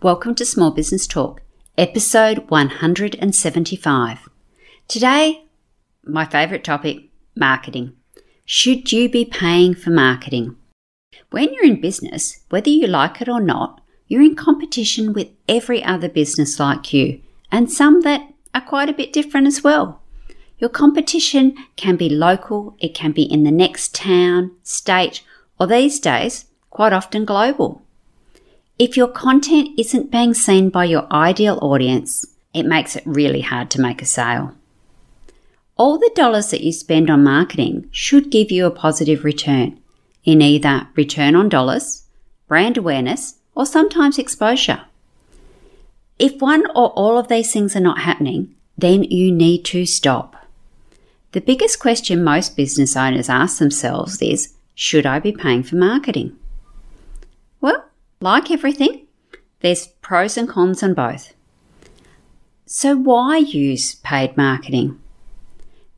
Welcome to Small Business Talk, episode 175. Today, my favourite topic marketing. Should you be paying for marketing? When you're in business, whether you like it or not, you're in competition with every other business like you, and some that are quite a bit different as well. Your competition can be local, it can be in the next town, state, or these days, quite often global. If your content isn't being seen by your ideal audience, it makes it really hard to make a sale. All the dollars that you spend on marketing should give you a positive return in either return on dollars, brand awareness, or sometimes exposure. If one or all of these things are not happening, then you need to stop. The biggest question most business owners ask themselves is Should I be paying for marketing? Well, like everything, there's pros and cons on both. So, why use paid marketing?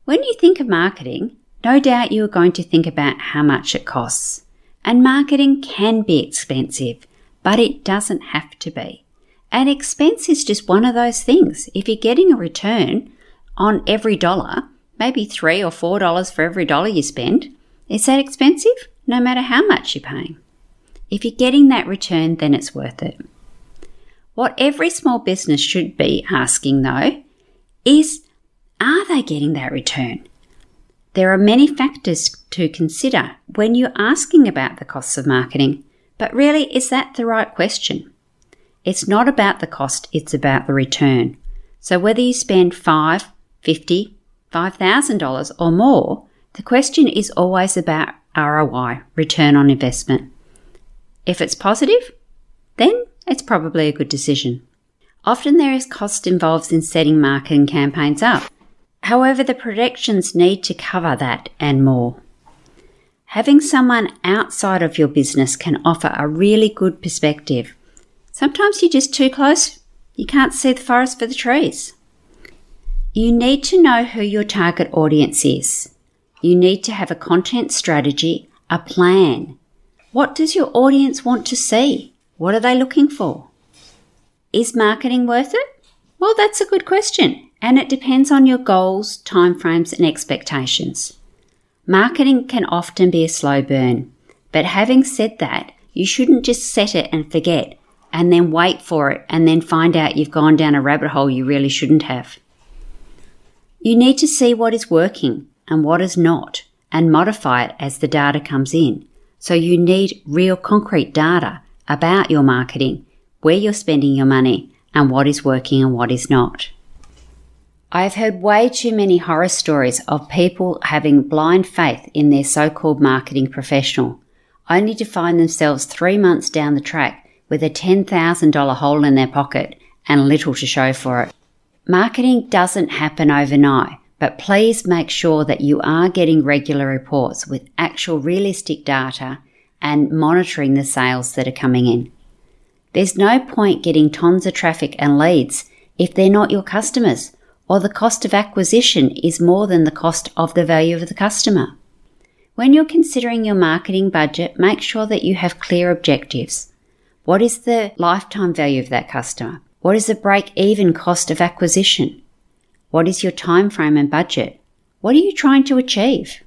When you think of marketing, no doubt you are going to think about how much it costs. And marketing can be expensive, but it doesn't have to be. And expense is just one of those things. If you're getting a return on every dollar, maybe three or four dollars for every dollar you spend. Is that expensive? No matter how much you're paying. If you're getting that return, then it's worth it. What every small business should be asking though is are they getting that return? There are many factors to consider when you're asking about the costs of marketing, but really, is that the right question? It's not about the cost, it's about the return. So whether you spend 5, 50, $5,000 or more, the question is always about ROI, return on investment. If it's positive, then it's probably a good decision. Often there is cost involved in setting marketing campaigns up. However, the projections need to cover that and more. Having someone outside of your business can offer a really good perspective. Sometimes you're just too close. You can't see the forest for the trees. You need to know who your target audience is. You need to have a content strategy, a plan. What does your audience want to see? What are they looking for? Is marketing worth it? Well, that's a good question, and it depends on your goals, timeframes, and expectations. Marketing can often be a slow burn, but having said that, you shouldn't just set it and forget and then wait for it and then find out you've gone down a rabbit hole you really shouldn't have. You need to see what is working and what is not and modify it as the data comes in. So you need real concrete data about your marketing, where you're spending your money, and what is working and what is not. I have heard way too many horror stories of people having blind faith in their so called marketing professional, only to find themselves three months down the track with a $10,000 hole in their pocket and little to show for it. Marketing doesn't happen overnight, but please make sure that you are getting regular reports with actual realistic data and monitoring the sales that are coming in. There's no point getting tons of traffic and leads if they're not your customers, or the cost of acquisition is more than the cost of the value of the customer. When you're considering your marketing budget, make sure that you have clear objectives. What is the lifetime value of that customer? What is the break even cost of acquisition? What is your time frame and budget? What are you trying to achieve?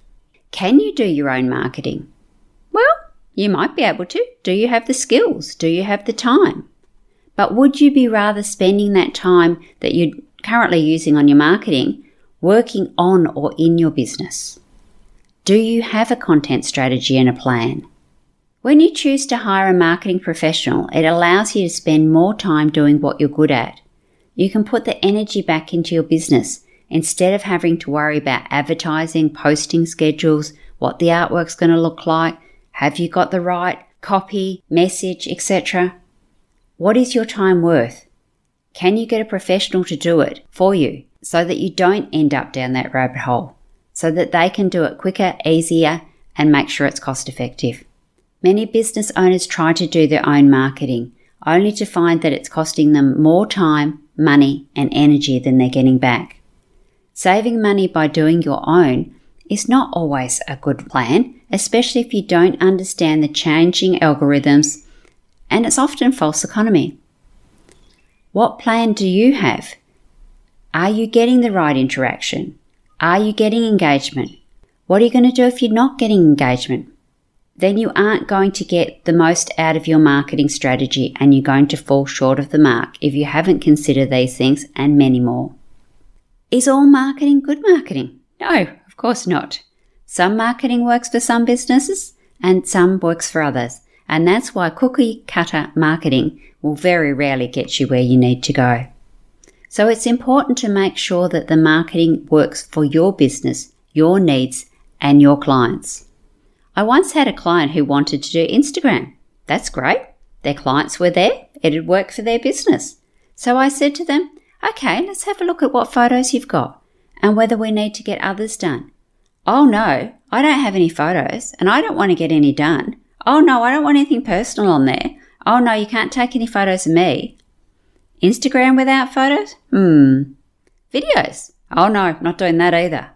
Can you do your own marketing? Well, you might be able to. Do you have the skills? Do you have the time? But would you be rather spending that time that you're currently using on your marketing working on or in your business? Do you have a content strategy and a plan? When you choose to hire a marketing professional, it allows you to spend more time doing what you're good at. You can put the energy back into your business instead of having to worry about advertising, posting schedules, what the artwork's going to look like, Have you got the right copy, message, etc.? What is your time worth? Can you get a professional to do it for you so that you don't end up down that rabbit hole? So that they can do it quicker, easier, and make sure it's cost effective. Many business owners try to do their own marketing, only to find that it's costing them more time, money, and energy than they're getting back. Saving money by doing your own is not always a good plan, especially if you don't understand the changing algorithms, and it's often false economy. What plan do you have? Are you getting the right interaction? Are you getting engagement? What are you going to do if you're not getting engagement? Then you aren't going to get the most out of your marketing strategy and you're going to fall short of the mark if you haven't considered these things and many more. Is all marketing good marketing? No, of course not. Some marketing works for some businesses and some works for others. And that's why cookie cutter marketing will very rarely get you where you need to go. So it's important to make sure that the marketing works for your business, your needs, and your clients. I once had a client who wanted to do Instagram. That's great. Their clients were there. It'd work for their business. So I said to them, okay, let's have a look at what photos you've got and whether we need to get others done. Oh no, I don't have any photos and I don't want to get any done. Oh no, I don't want anything personal on there. Oh no, you can't take any photos of me. Instagram without photos? Hmm. Videos? Oh no, not doing that either.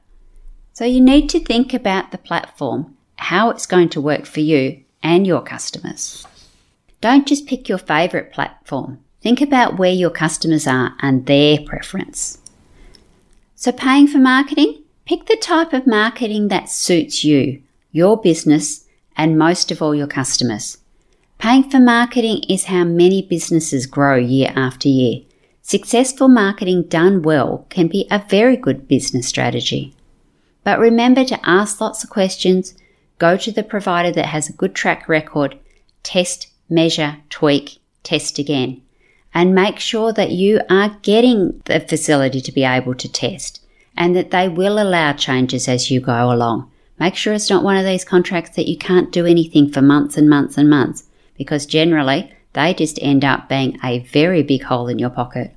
So you need to think about the platform, how it's going to work for you and your customers. Don't just pick your favourite platform. Think about where your customers are and their preference. So paying for marketing? Pick the type of marketing that suits you, your business, and most of all your customers. Paying for marketing is how many businesses grow year after year. Successful marketing done well can be a very good business strategy. But remember to ask lots of questions, go to the provider that has a good track record, test, measure, tweak, test again, and make sure that you are getting the facility to be able to test and that they will allow changes as you go along. Make sure it's not one of these contracts that you can't do anything for months and months and months, because generally they just end up being a very big hole in your pocket.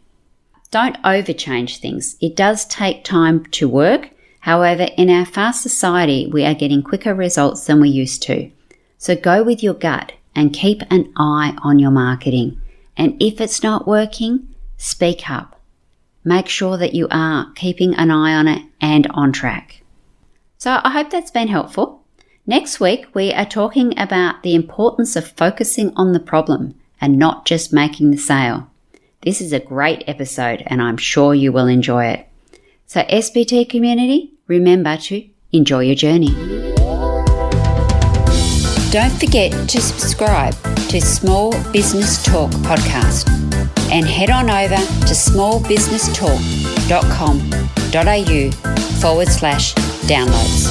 Don't overchange things. It does take time to work. However, in our fast society, we are getting quicker results than we used to. So go with your gut and keep an eye on your marketing. And if it's not working, speak up make sure that you are keeping an eye on it and on track. So I hope that's been helpful. Next week, we are talking about the importance of focusing on the problem and not just making the sale. This is a great episode and I'm sure you will enjoy it. So SBT community, remember to enjoy your journey. Don't forget to subscribe to Small Business Talk podcast and head on over to smallbusinesstalk.com.au forward slash downloads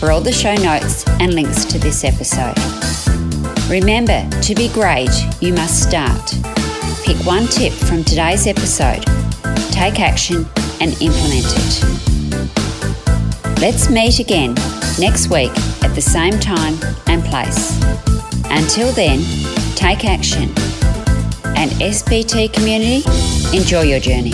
for all the show notes and links to this episode. Remember, to be great, you must start. Pick one tip from today's episode, take action, and implement it. Let's meet again next week at the same time and place. Until then, take action. And SBT community, enjoy your journey.